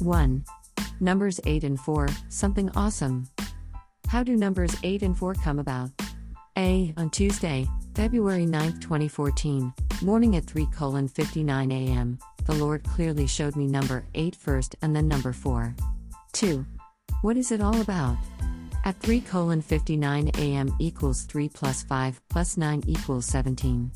1. Numbers 8 and 4, something awesome. How do numbers 8 and 4 come about? A. On Tuesday, February 9, 2014, morning at 3 59 a.m., the Lord clearly showed me number 8 first and then number 4. 2. What is it all about? At 3 59 a.m. equals 3 plus 5 plus 9 equals 17.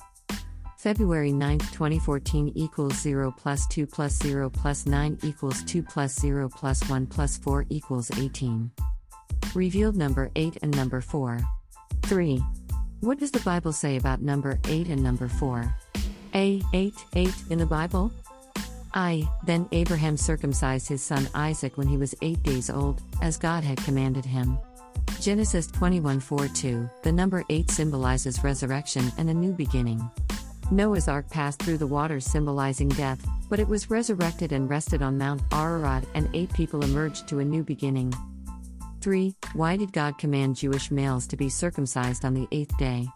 February 9, 2014 equals 0 plus 2 plus 0 plus 9 equals 2 plus 0 plus 1 plus 4 equals 18. Revealed number 8 and number 4. 3. What does the Bible say about number 8 and number 4? A. 8, 8 in the Bible? I. Then Abraham circumcised his son Isaac when he was 8 days old, as God had commanded him. Genesis 21 4 2. The number 8 symbolizes resurrection and a new beginning. Noah's ark passed through the waters symbolizing death, but it was resurrected and rested on Mount Ararat, and eight people emerged to a new beginning. 3. Why did God command Jewish males to be circumcised on the eighth day?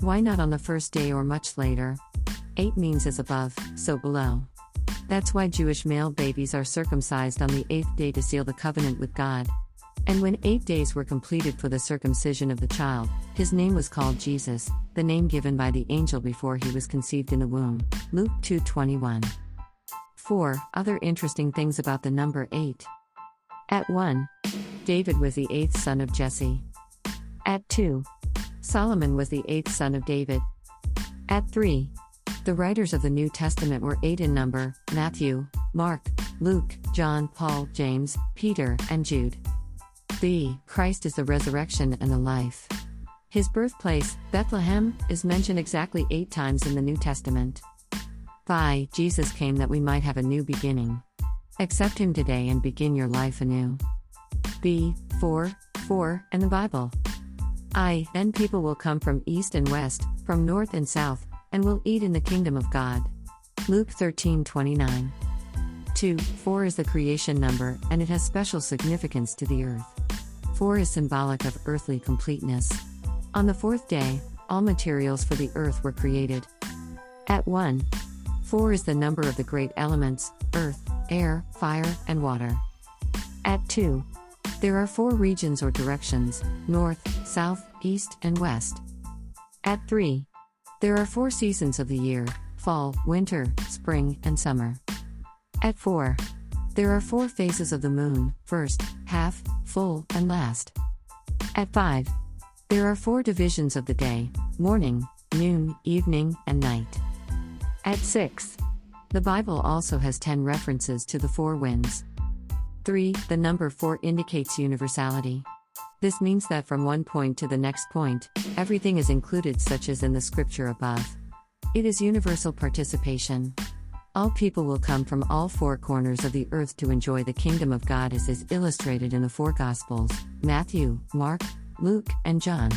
Why not on the first day or much later? 8 means as above, so below. That's why Jewish male babies are circumcised on the eighth day to seal the covenant with God. And when eight days were completed for the circumcision of the child, his name was called Jesus, the name given by the angel before he was conceived in the womb. Luke 2:21. 4. Other interesting things about the number 8. At 1. David was the eighth son of Jesse. At 2. Solomon was the eighth son of David. At 3. The writers of the New Testament were eight in number Matthew, Mark, Luke, John, Paul, James, Peter, and Jude. B. Christ is the resurrection and the life. His birthplace, Bethlehem, is mentioned exactly eight times in the New Testament. 5. Jesus came that we might have a new beginning. Accept him today and begin your life anew. B. 4. 4. And the Bible. I. Then people will come from east and west, from north and south, and will eat in the kingdom of God. Luke 13 29. 2. 4 is the creation number, and it has special significance to the earth. 4 is symbolic of earthly completeness. On the fourth day, all materials for the earth were created. At 1. 4 is the number of the great elements earth, air, fire, and water. At 2. There are four regions or directions north, south, east, and west. At 3. There are four seasons of the year fall, winter, spring, and summer. At 4. There are four phases of the moon first, half, full, and last. At 5. There are four divisions of the day morning, noon, evening, and night. At 6. The Bible also has 10 references to the four winds. 3. The number 4 indicates universality. This means that from one point to the next point, everything is included, such as in the scripture above. It is universal participation. All people will come from all four corners of the earth to enjoy the kingdom of God as is illustrated in the four Gospels Matthew, Mark, Luke, and John.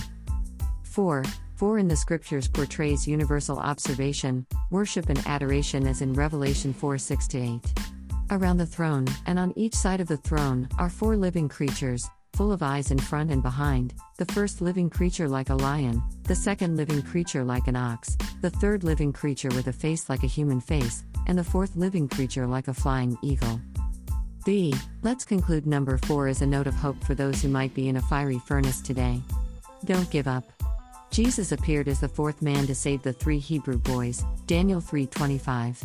4. 4 in the scriptures portrays universal observation, worship, and adoration as in Revelation 4 6 8. Around the throne, and on each side of the throne, are four living creatures, full of eyes in front and behind, the first living creature like a lion, the second living creature like an ox, the third living creature with a face like a human face, and the fourth living creature like a flying eagle. B. Let's conclude number 4 as a note of hope for those who might be in a fiery furnace today. Don't give up. Jesus appeared as the fourth man to save the three Hebrew boys, Daniel 3:25.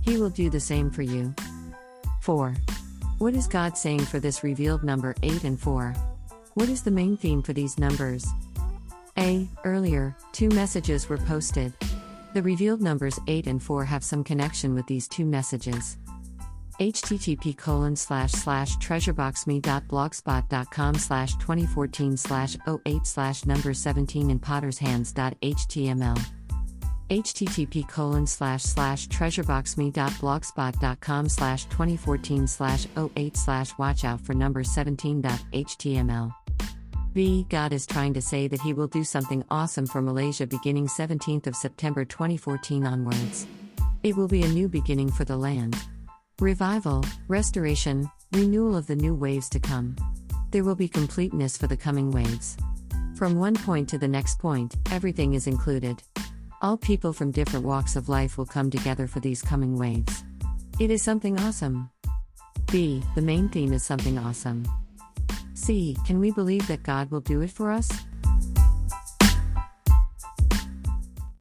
He will do the same for you. 4. What is God saying for this revealed number 8 and 4? What is the main theme for these numbers? A. Earlier, two messages were posted. The revealed numbers 8 and 4 have some connection with these two messages. http colon slash slash treasureboxme.blogspot.com slash 2014 slash 08 slash number 17 in potter's hands.html http colon slash slash treasureboxme.blogspot.com slash 2014 slash 08 slash watch out for number 17.html B. God is trying to say that He will do something awesome for Malaysia beginning 17th of September 2014 onwards. It will be a new beginning for the land. Revival, restoration, renewal of the new waves to come. There will be completeness for the coming waves. From one point to the next point, everything is included. All people from different walks of life will come together for these coming waves. It is something awesome. B. The main theme is something awesome. C. Can we believe that God will do it for us?